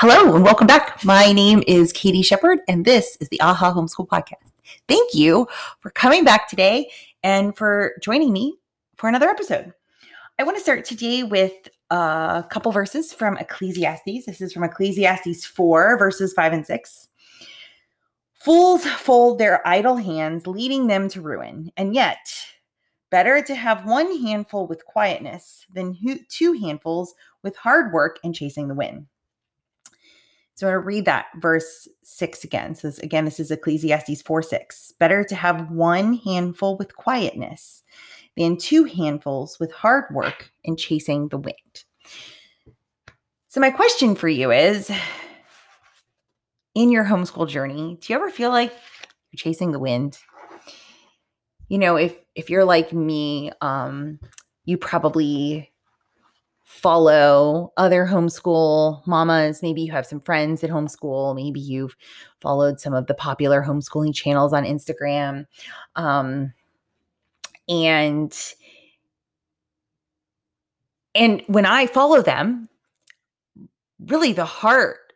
Hello and welcome back. My name is Katie Shepard, and this is the AHA Homeschool Podcast. Thank you for coming back today and for joining me for another episode. I want to start today with a couple verses from Ecclesiastes. This is from Ecclesiastes 4, verses 5 and 6. Fools fold their idle hands, leading them to ruin, and yet better to have one handful with quietness than two handfuls with hard work and chasing the wind. So I'm going to read that verse six again. So says again, this is Ecclesiastes 4 6. Better to have one handful with quietness than two handfuls with hard work and chasing the wind. So, my question for you is in your homeschool journey, do you ever feel like you're chasing the wind? You know, if if you're like me, um, you probably follow other homeschool mamas. Maybe you have some friends that homeschool. Maybe you've followed some of the popular homeschooling channels on Instagram. Um, and and when I follow them, really the heart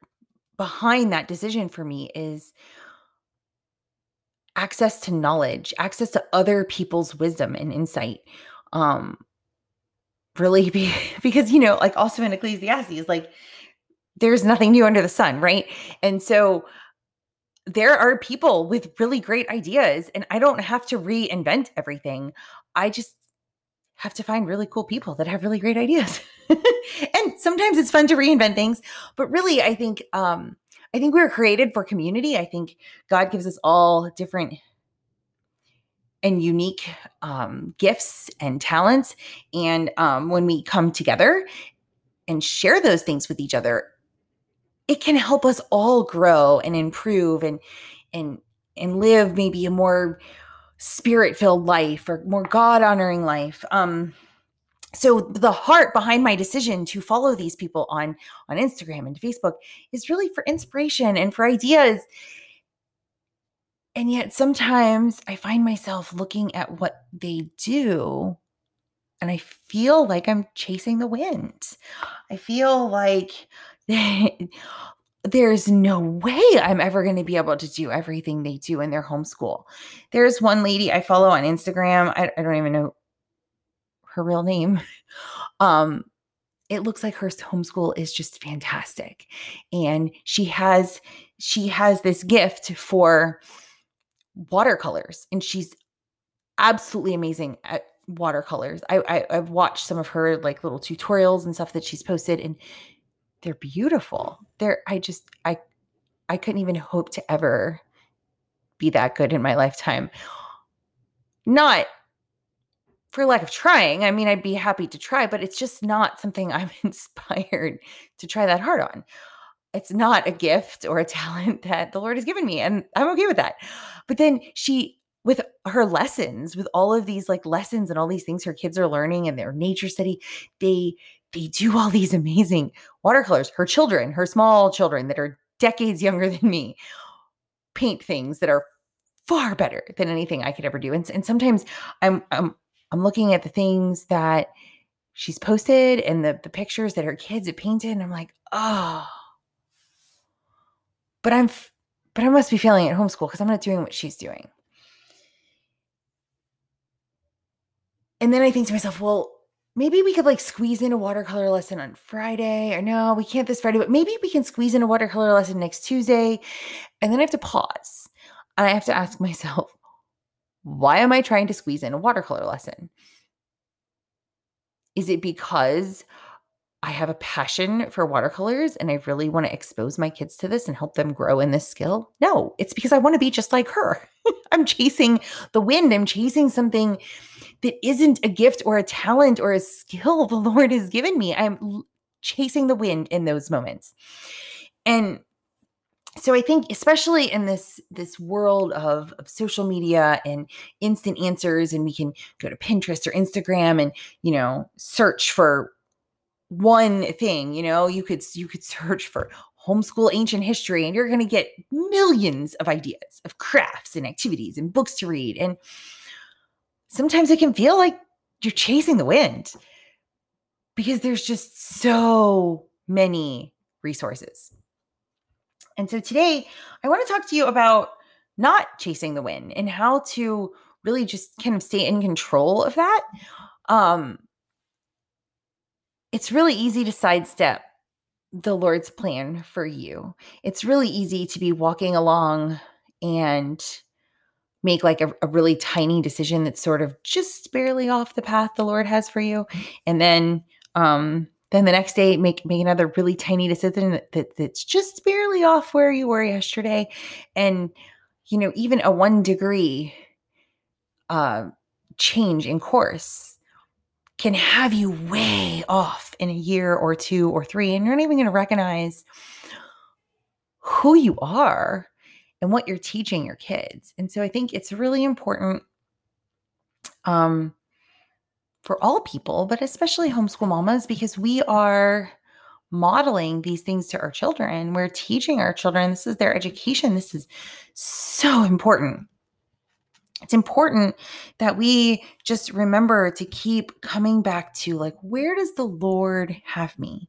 behind that decision for me is access to knowledge, access to other people's wisdom and insight. Um, really be because you know like also in ecclesiastes like there's nothing new under the sun right? And so there are people with really great ideas and i don't have to reinvent everything. I just have to find really cool people that have really great ideas. And sometimes it's fun to reinvent things but really i think um i think we we're created for community. I think god gives us all different and unique um, gifts and talents. And um, when we come together and share those things with each other, it can help us all grow and improve and and and live maybe a more spirit filled life or more God honoring life. Um, so the heart behind my decision to follow these people on on Instagram and Facebook is really for inspiration and for ideas and yet sometimes I find myself looking at what they do and I feel like I'm chasing the wind. I feel like there's no way I'm ever going to be able to do everything they do in their homeschool. There's one lady I follow on Instagram. I, I don't even know her real name. Um, it looks like her homeschool is just fantastic. And she has she has this gift for watercolors and she's absolutely amazing at watercolors. I, I have watched some of her like little tutorials and stuff that she's posted and they're beautiful. They're I just I I couldn't even hope to ever be that good in my lifetime. Not for lack of trying. I mean, I'd be happy to try, but it's just not something I'm inspired to try that hard on it's not a gift or a talent that the Lord has given me. And I'm okay with that. But then she, with her lessons, with all of these like lessons and all these things her kids are learning and their nature study, they they do all these amazing watercolors. Her children, her small children that are decades younger than me, paint things that are far better than anything I could ever do. And, and sometimes I'm I'm I'm looking at the things that she's posted and the the pictures that her kids have painted, and I'm like, oh but I'm, but I must be failing at homeschool because I'm not doing what she's doing. And then I think to myself, well, maybe we could like squeeze in a watercolor lesson on Friday, or no, we can't this Friday, but maybe we can squeeze in a watercolor lesson next Tuesday. And then I have to pause and I have to ask myself, why am I trying to squeeze in a watercolor lesson? Is it because I have a passion for watercolors and I really want to expose my kids to this and help them grow in this skill? No, it's because I want to be just like her. I'm chasing the wind. I'm chasing something that isn't a gift or a talent or a skill the Lord has given me. I'm chasing the wind in those moments. And so I think especially in this this world of, of social media and instant answers and we can go to Pinterest or Instagram and you know search for one thing you know you could you could search for homeschool ancient history and you're going to get millions of ideas of crafts and activities and books to read and sometimes it can feel like you're chasing the wind because there's just so many resources And so today I want to talk to you about not chasing the wind and how to really just kind of stay in control of that. Um, it's really easy to sidestep the Lord's plan for you. It's really easy to be walking along and make like a, a, really tiny decision that's sort of just barely off the path the Lord has for you. And then um then the next day make make another really tiny decision that, that that's just barely off where you were yesterday. And you know, even a one degree uh change in course can have you way off in a year or two or three, and you're not even going to recognize who you are and what you're teaching your kids. And so I think it's really important um, for all people, but especially homeschool mamas, because we are modeling these things to our children. We're teaching our children. This is their education. This is so important it's important that we just remember to keep coming back to like where does the lord have me?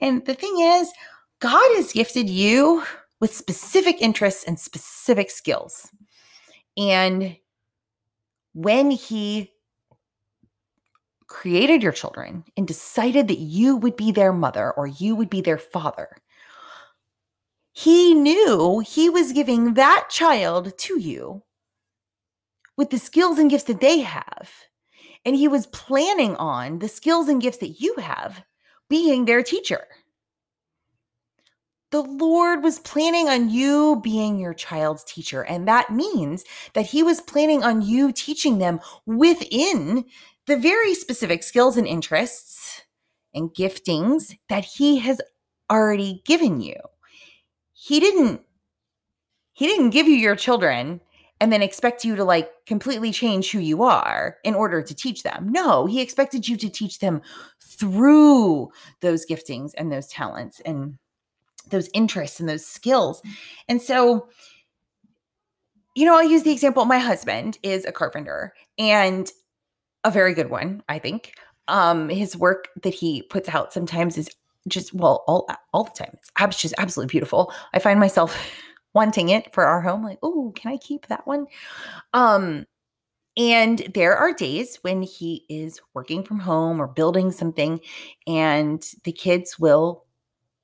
And the thing is god has gifted you with specific interests and specific skills. And when he created your children and decided that you would be their mother or you would be their father he knew he was giving that child to you with the skills and gifts that they have. And he was planning on the skills and gifts that you have being their teacher. The Lord was planning on you being your child's teacher. And that means that He was planning on you teaching them within the very specific skills and interests and giftings that He has already given you. He didn't. He didn't give you your children and then expect you to like completely change who you are in order to teach them. No, he expected you to teach them through those giftings and those talents and those interests and those skills. And so, you know, I'll use the example my husband is a carpenter and a very good one, I think. Um, his work that he puts out sometimes is just well all all the time. It's just absolutely beautiful. I find myself wanting it for our home like oh can i keep that one? Um and there are days when he is working from home or building something and the kids will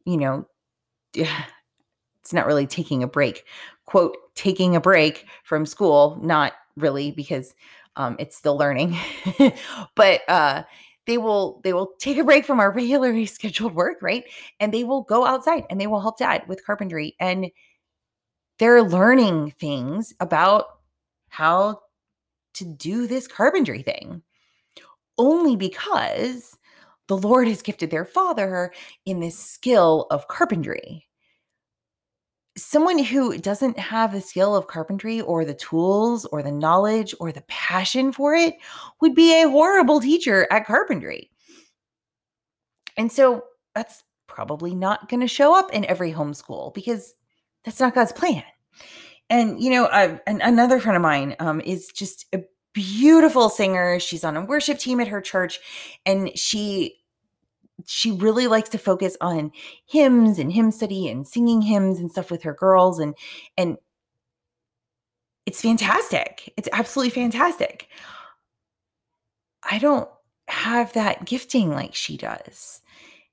you know it's not really taking a break. Quote taking a break from school not really because um, it's still learning. But uh they will they will take a break from our regularly scheduled work right? And they will go outside and they will help dad with carpentry and they're learning things about how to do this carpentry thing only because the Lord has gifted their father in this skill of carpentry. Someone who doesn't have the skill of carpentry or the tools or the knowledge or the passion for it would be a horrible teacher at carpentry. And so that's probably not going to show up in every homeschool because that's not God's plan. And you know, uh, an, another friend of mine um, is just a beautiful singer. She's on a worship team at her church, and she she really likes to focus on hymns and hymn study and singing hymns and stuff with her girls and and it's fantastic. It's absolutely fantastic. I don't have that gifting like she does.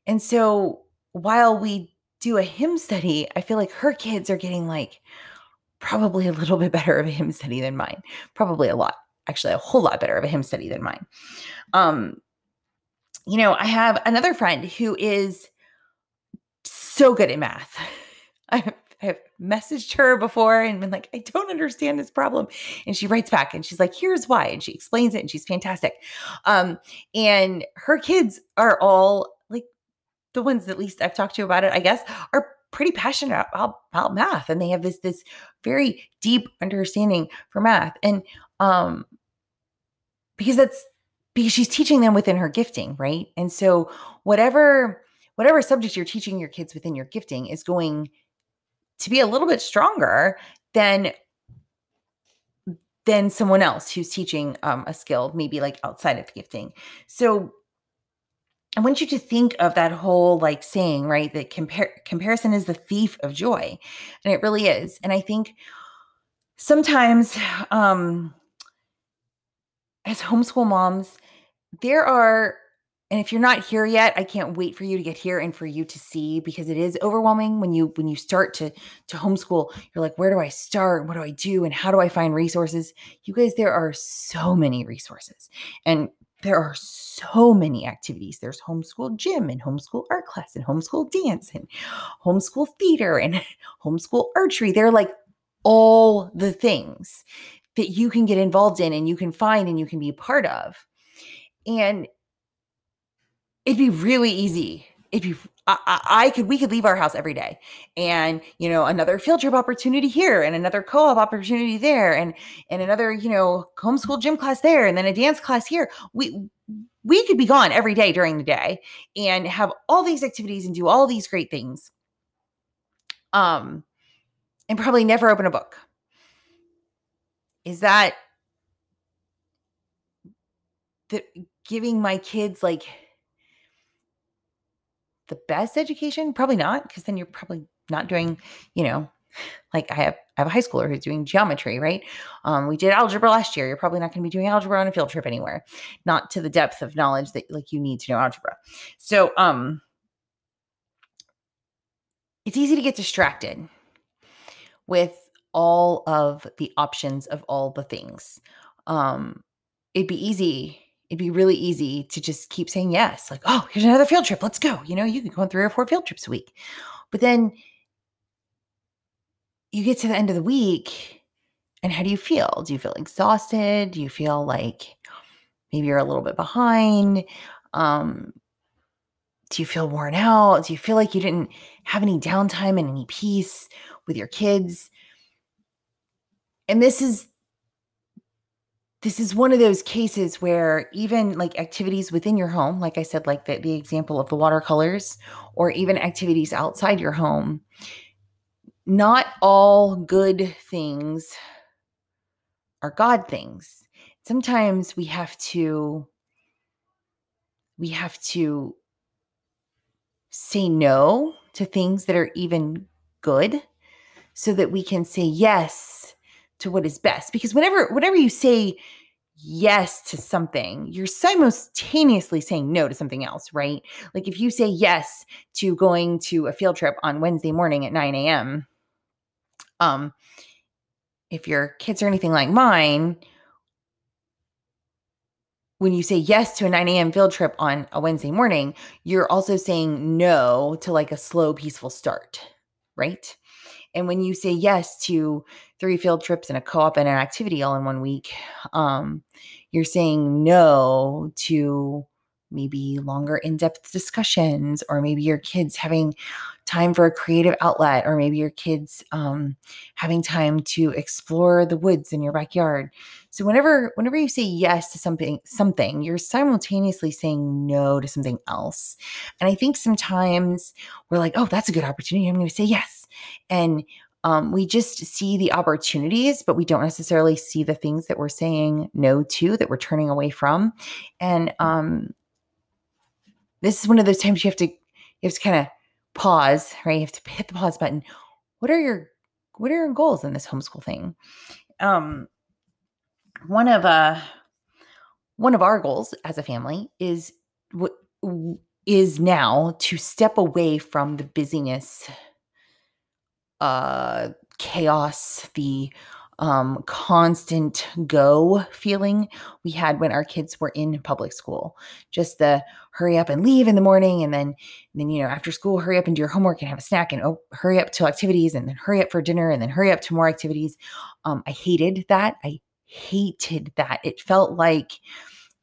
And so while we do a hymn study, I feel like her kids are getting like probably a little bit better of a hymn study than mine. Probably a lot, actually, a whole lot better of a hymn study than mine. Um, you know, I have another friend who is so good at math. I have messaged her before and been like, I don't understand this problem. And she writes back and she's like, here's why. And she explains it and she's fantastic. Um, and her kids are all the ones at least I've talked to about it, I guess, are pretty passionate about, about math and they have this this very deep understanding for math. And um because that's because she's teaching them within her gifting, right? And so whatever whatever subject you're teaching your kids within your gifting is going to be a little bit stronger than than someone else who's teaching um, a skill maybe like outside of gifting so I want you to think of that whole like saying, right? That compar- comparison is the thief of joy. And it really is. And I think sometimes um as homeschool moms, there are and if you're not here yet i can't wait for you to get here and for you to see because it is overwhelming when you when you start to to homeschool you're like where do i start what do i do and how do i find resources you guys there are so many resources and there are so many activities. There's homeschool gym and homeschool art class and homeschool dance and homeschool theater and homeschool archery. They're like all the things that you can get involved in and you can find and you can be part of. And it'd be really easy if you I, I, could we could leave our house every day. And you know another field trip opportunity here and another co-op opportunity there and and another you know homeschool gym class there and then a dance class here. We we could be gone every day during the day and have all these activities and do all these great things um and probably never open a book. Is that the giving my kids like the best education? Probably not, because then you're probably not doing, you know, like I have I have a high schooler who's doing geometry, right? Um, we did algebra last year. You're probably not going to be doing algebra on a field trip anywhere, not to the depth of knowledge that like you need to know algebra. So um it's easy to get distracted with all of the options of all the things. Um it'd be easy it'd be really easy to just keep saying yes. Like, oh, here's another field trip. Let's go. You know, you could go on three or four field trips a week. But then you get to the end of the week and how do you feel? Do you feel exhausted? Do you feel like maybe you're a little bit behind? Um, do you feel worn out? Do you feel like you didn't have any downtime and any peace with your kids? And this is this is one of those cases where even like activities within your home, like I said, like the, the example of the watercolors, or even activities outside your home, not all good things are God things. Sometimes we have to we have to say no to things that are even good so that we can say yes to what is best because whenever whenever you say yes to something you're simultaneously saying no to something else right like if you say yes to going to a field trip on wednesday morning at 9 a.m um if your kids are anything like mine when you say yes to a 9 a.m. field trip on a Wednesday morning, you're also saying no to like a slow, peaceful start, right? And when you say yes to three field trips and a co-op and an activity all in one week, um, you're saying no to maybe longer in-depth discussions or maybe your kids having time for a creative outlet or maybe your kids um, having time to explore the woods in your backyard. So whenever whenever you say yes to something something you're simultaneously saying no to something else. And i think sometimes we're like oh that's a good opportunity. I'm going to say yes. And um, we just see the opportunities, but we don't necessarily see the things that we're saying no to, that we're turning away from. And um, this is one of those times you have to you have to kind of pause, right? You have to hit the pause button. What are your what are your goals in this homeschool thing? Um one of uh one of our goals as a family is what is now to step away from the busyness uh chaos, the um, constant go feeling we had when our kids were in public school. Just the hurry up and leave in the morning, and then, and then you know after school, hurry up and do your homework and have a snack, and oh, hurry up to activities, and then hurry up for dinner, and then hurry up to more activities. Um, I hated that. I hated that. It felt like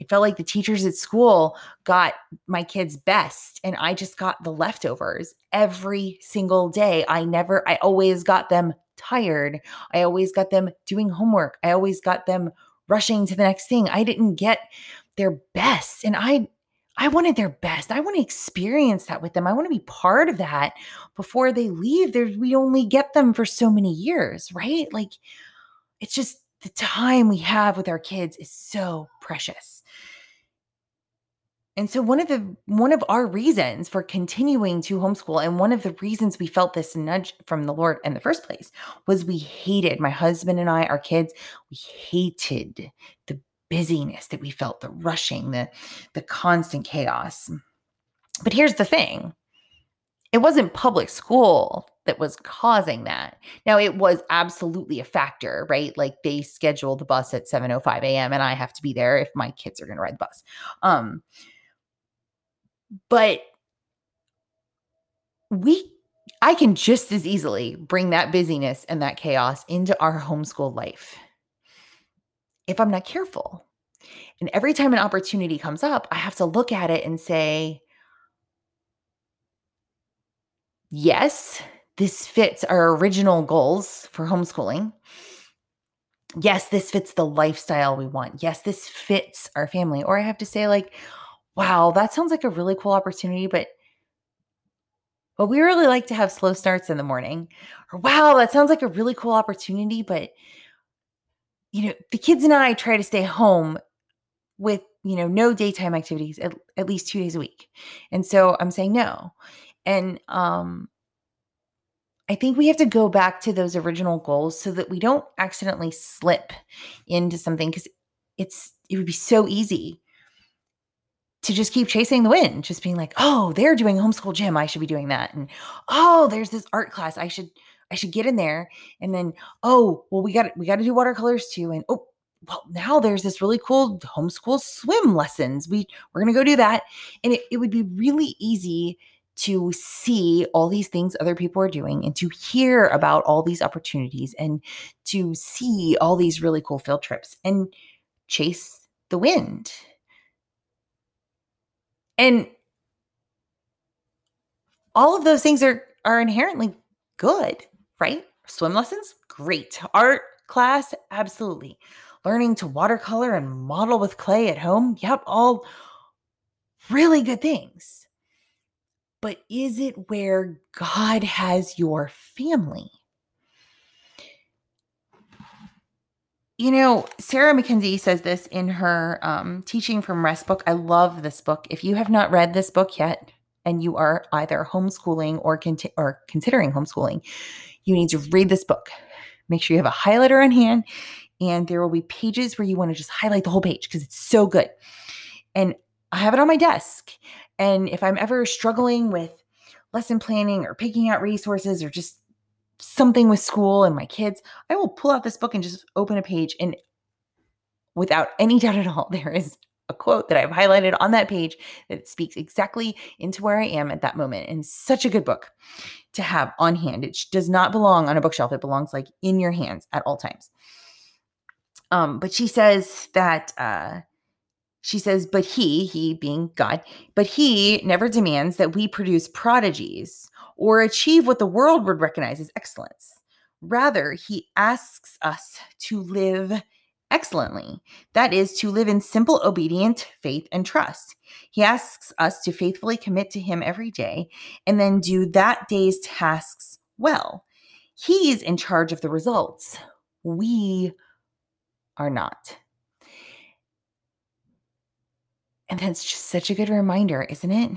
it felt like the teachers at school got my kids best and I just got the leftovers every single day. I never, I always got them tired. I always got them doing homework. I always got them rushing to the next thing. I didn't get their best and I I wanted their best. I want to experience that with them. I want to be part of that before they leave. There we only get them for so many years, right? Like it's just the time we have with our kids is so precious. And so one of the one of our reasons for continuing to homeschool and one of the reasons we felt this nudge from the Lord in the first place was we hated my husband and I our kids we hated the busyness that we felt the rushing the the constant chaos. But here's the thing. It wasn't public school that was causing that. Now it was absolutely a factor, right? Like they schedule the bus at 7:05 a.m. and I have to be there if my kids are going to ride the bus. Um but we I can just as easily bring that busyness and that chaos into our homeschool life if I'm not careful. And every time an opportunity comes up, I have to look at it and say, yes, this fits our original goals for homeschooling. Yes, this fits the lifestyle we want. Yes, this fits our family. Or I have to say, like, wow, that sounds like a really cool opportunity, but but we really like to have slow starts in the morning. Or wow, that sounds like a really cool opportunity, but you know, the kids and I try to stay home with, you know, no daytime activities at, at least 2 days a week. And so I'm saying no. And um I think we have to go back to those original goals so that we don't accidentally slip into something cuz it's it would be so easy to just keep chasing the wind, just being like, "Oh, they're doing homeschool gym, I should be doing that." And, "Oh, there's this art class, I should I should get in there." And then, "Oh, well we got we got to do watercolors too." And, "Oh, well, now there's this really cool homeschool swim lessons. We we're to go do that." And it, it would be really easy to see all these things other people are doing and to hear about all these opportunities and to see all these really cool field trips and chase the wind and all of those things are are inherently good, right? Swim lessons, great. Art class, absolutely. Learning to watercolor and model with clay at home, yep, all really good things. But is it where God has your family? You know, Sarah Mackenzie says this in her um, Teaching from Rest book. I love this book. If you have not read this book yet, and you are either homeschooling or, conti- or considering homeschooling, you need to read this book. Make sure you have a highlighter on hand, and there will be pages where you want to just highlight the whole page because it's so good. And I have it on my desk. And if I'm ever struggling with lesson planning or picking out resources or just something with school and my kids, I will pull out this book and just open a page. And without any doubt at all, there is a quote that I've highlighted on that page that speaks exactly into where I am at that moment. And such a good book to have on hand. It does not belong on a bookshelf, it belongs like in your hands at all times. Um, but she says that uh, she says, but he, he being God, but he never demands that we produce prodigies or achieve what the world would recognize as excellence. Rather, he asks us to live excellently. That is, to live in simple, obedient faith and trust. He asks us to faithfully commit to him every day and then do that day's tasks well. He's in charge of the results. We are not. And that's just such a good reminder, isn't it?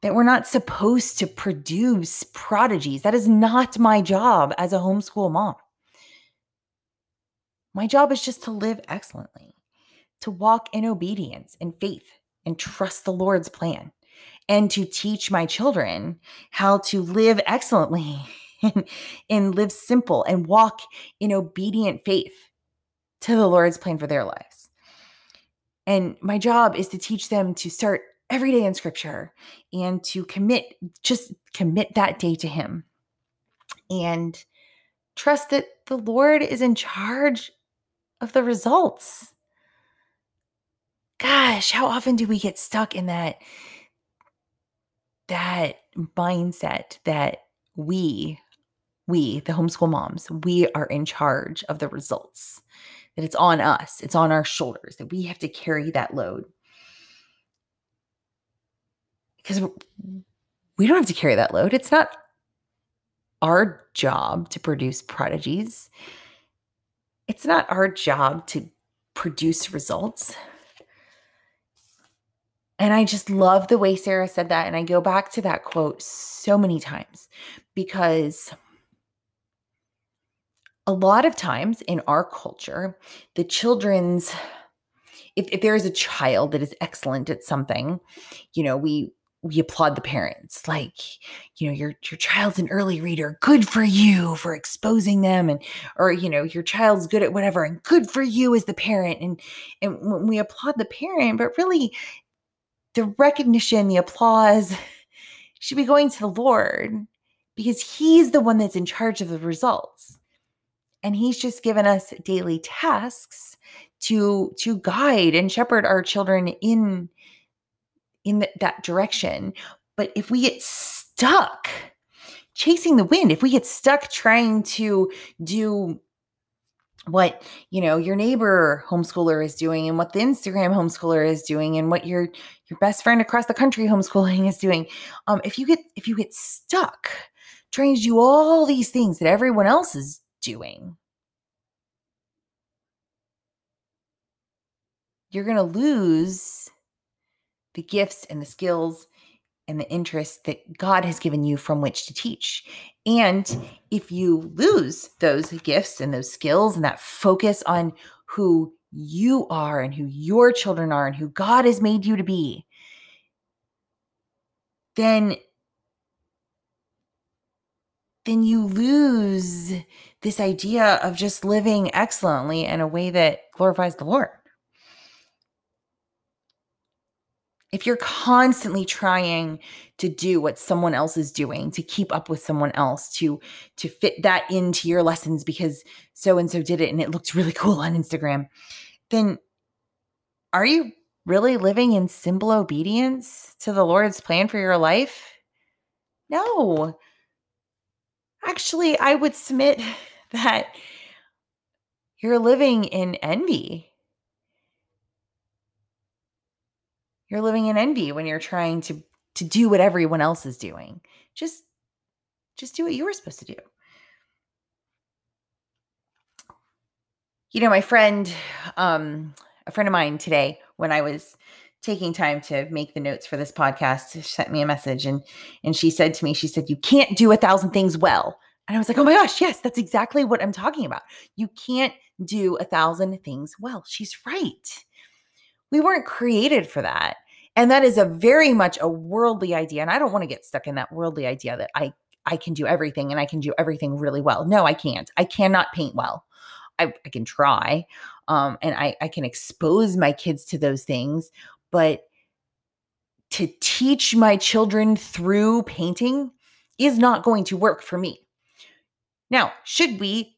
That we're not supposed to produce prodigies. That is not my job as a homeschool mom. My job is just to live excellently, to walk in obedience and faith and trust the Lord's plan, and to teach my children how to live excellently and, and live simple and walk in obedient faith to the Lord's plan for their lives. And my job is to teach them to start every day in scripture and to commit, just commit that day to Him and trust that the Lord is in charge of the results. Gosh, how often do we get stuck in that that mindset that we we the homeschool moms we are in charge of the results that it's on us, it's on our shoulders, that we have to carry that load. Because we don't have to carry that load. It's not our job to produce prodigies, it's not our job to produce results. And I just love the way Sarah said that. And I go back to that quote so many times because a lot of times in our culture, the children's if, if there is a child that is excellent at something, you know, we we applaud the parents. Like you know your your child's an early reader. Good for you for exposing them and or you know your child's good at whatever and good for you as the parent. And and when we applaud the parent but really the recognition the applause should be going to the lord because he's the one that's in charge of the results and he's just given us daily tasks to to guide and shepherd our children in in th- that direction. But if we get stuck chasing the wind if we get stuck trying to do what you know your neighbor homeschooler is doing and what the instagram homeschooler is doing and what your your best friend across the country homeschooling is doing um if you get if you get stuck trying to do all these things that everyone else is doing you're going to lose the gifts and the skills and the interests that God has given you from which to teach. And if you lose those gifts and those skills and that focus on who you are and who your children are and who God has made you to be, then then you lose this idea of just living excellently in a way that glorifies the Lord. if you're constantly trying to do what someone else is doing to keep up with someone else to to fit that into your lessons because so and so did it and it looked really cool on Instagram then are you really living in simple obedience to the Lord's plan for your life no actually i would submit that you're living in envy You're living in envy when you're trying to to do what everyone else is doing. Just just do what you were supposed to do. You know, my friend um a friend of mine today when I was taking time to make the notes for this podcast sent me a message and and she said to me she said you can't do a thousand things well and i was like oh my gosh yes that's exactly what i'm talking about you can't do a thousand things well she's right we weren't created for that. And that is a very much a worldly idea. And I don't want to get stuck in that worldly idea that I I can do everything and I can do everything really well. No, I can't. I cannot paint well. I, I can try. Um, and I, I can expose my kids to those things, but to teach my children through painting is not going to work for me. Now, should we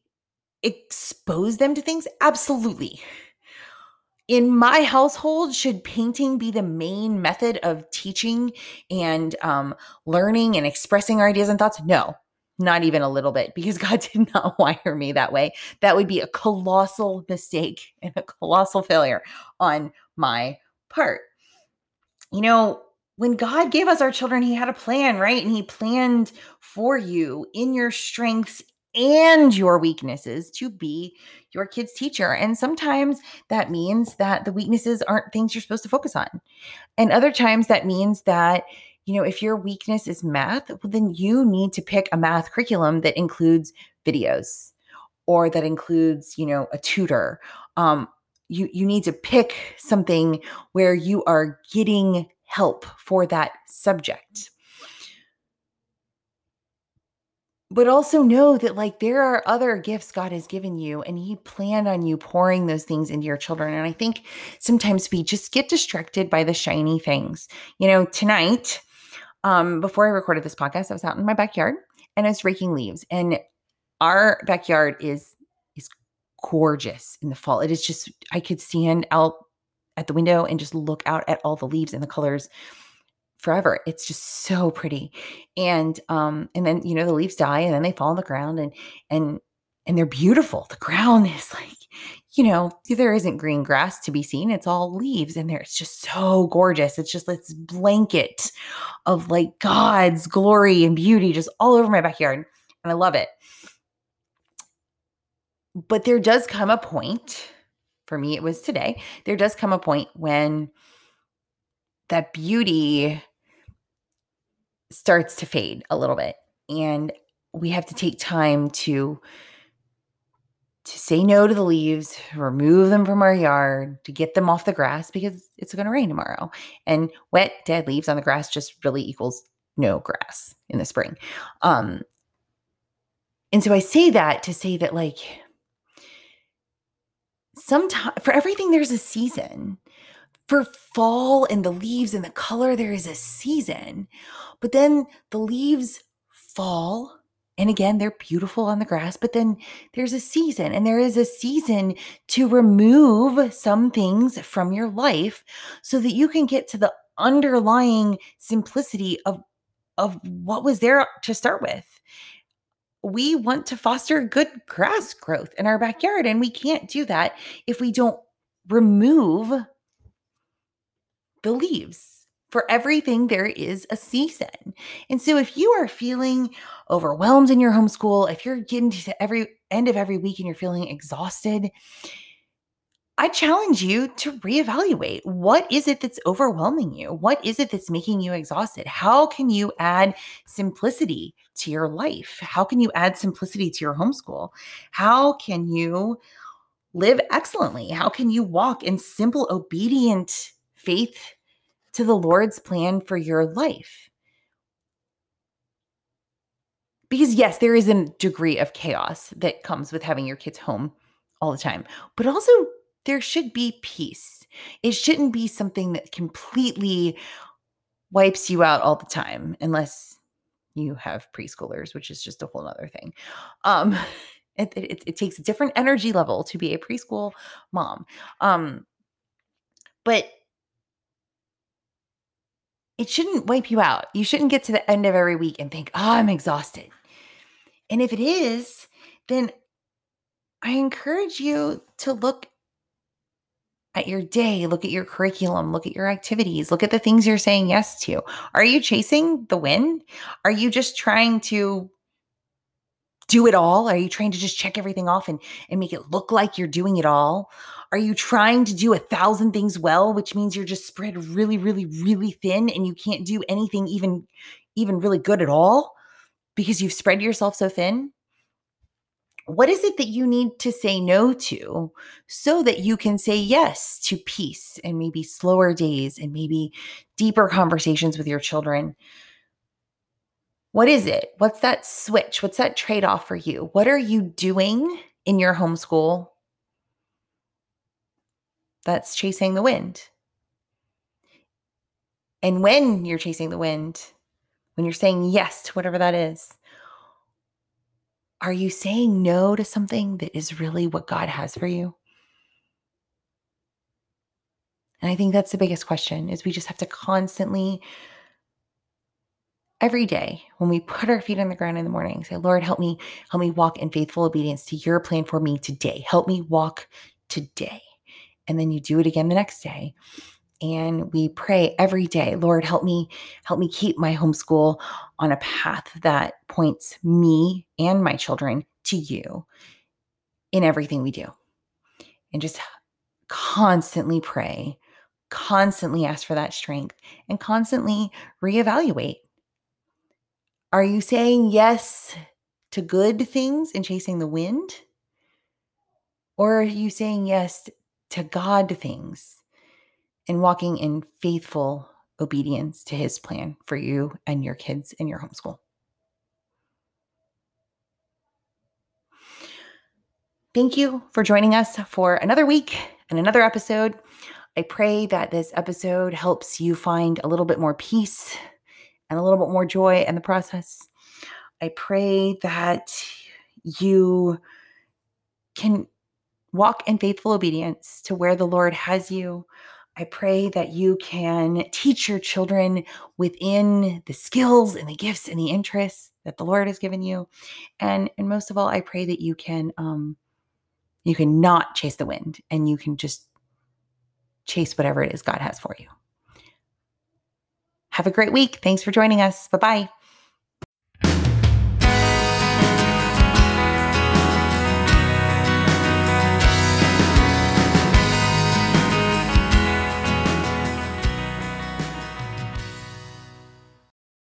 expose them to things? Absolutely in my household, should painting be the main method of teaching and um, learning and expressing our ideas and thoughts? No, not even a little bit, because God did not wire me that way. That would be a colossal mistake and a colossal failure on my part. You know, when God gave us our children, He had a plan, right? And He planned for you in your strengths and your weaknesses to be your kid's teacher. And sometimes that means that the weaknesses aren't things you're supposed to focus on. And other times that means that, you know, if your weakness is math, well, then you need to pick a math curriculum that includes videos or that includes, you know, a tutor. Um, you, you need to pick something where you are getting help for that subject but also know that like there are other gifts God has given you and he planned on you pouring those things into your children and I think sometimes we just get distracted by the shiny things. You know, tonight um before I recorded this podcast I was out in my backyard and I was raking leaves and our backyard is gorgeous in the fall. It is just I could stand out at the window and just look out at all the leaves and the colors forever. It's just so pretty. And um and then you know the leaves die and then they fall on the ground and and and they're beautiful. The ground is like you know, there isn't green grass to be seen. It's all leaves and there it's just so gorgeous. It's just this blanket of like God's glory and beauty just all over my backyard and I love it. But there does come a point for me it was today. There does come a point when that beauty starts to fade a little bit and we have to take time to to say no to the leaves, remove them from our yard, to get them off the grass because it's going to rain tomorrow. And wet, dead leaves on the grass just really equals no grass in the spring. Um, and so I say that to say that, like, sometimes for everything, there's a season. For fall and the leaves and the color, there is a season. But then the leaves fall and again, they're beautiful on the grass, but then there's a season, and there is a season to remove some things from your life so that you can get to the underlying simplicity of, of what was there to start with. We want to foster good grass growth in our backyard, and we can't do that if we don't remove the leaves for everything, there is a season. And so if you are feeling overwhelmed in your homeschool, if you're getting to every end of every week and you're feeling exhausted, I challenge you to reevaluate what is it that's overwhelming you? What is it that's making you exhausted? How can you add simplicity to your life? How can you add simplicity to your homeschool? How can you live excellently? How can you walk in simple, obedient faith to the Lord's plan for your life. Because, yes, there is a degree of chaos that comes with having your kids home all the time, but also there should be peace. It shouldn't be something that completely wipes you out all the time, unless you have preschoolers, which is just a whole other thing. Um, it, it, it takes a different energy level to be a preschool mom. Um, but it shouldn't wipe you out. You shouldn't get to the end of every week and think, oh, I'm exhausted. And if it is, then I encourage you to look at your day, look at your curriculum, look at your activities, look at the things you're saying yes to. Are you chasing the win? Are you just trying to do it all? Are you trying to just check everything off and, and make it look like you're doing it all? Are you trying to do a thousand things well, which means you're just spread really, really, really thin and you can't do anything even even really good at all because you've spread yourself so thin? What is it that you need to say no to so that you can say yes to peace and maybe slower days and maybe deeper conversations with your children? What is it? What's that switch? What's that trade off for you? What are you doing in your homeschool that's chasing the wind. And when you're chasing the wind, when you're saying yes to whatever that is, are you saying no to something that is really what God has for you? And I think that's the biggest question is we just have to constantly every day when we put our feet on the ground in the morning say lord help me help me walk in faithful obedience to your plan for me today. Help me walk today. And then you do it again the next day and we pray every day lord help me help me keep my homeschool on a path that points me and my children to you in everything we do. And just constantly pray constantly ask for that strength and constantly reevaluate. Are you saying yes to good things and chasing the wind? Or are you saying yes to God things and walking in faithful obedience to his plan for you and your kids in your homeschool. Thank you for joining us for another week and another episode. I pray that this episode helps you find a little bit more peace and a little bit more joy in the process. I pray that you can walk in faithful obedience to where the Lord has you. I pray that you can teach your children within the skills and the gifts and the interests that the Lord has given you. And and most of all, I pray that you can um you can not chase the wind and you can just chase whatever it is God has for you. Have a great week. Thanks for joining us. Bye-bye.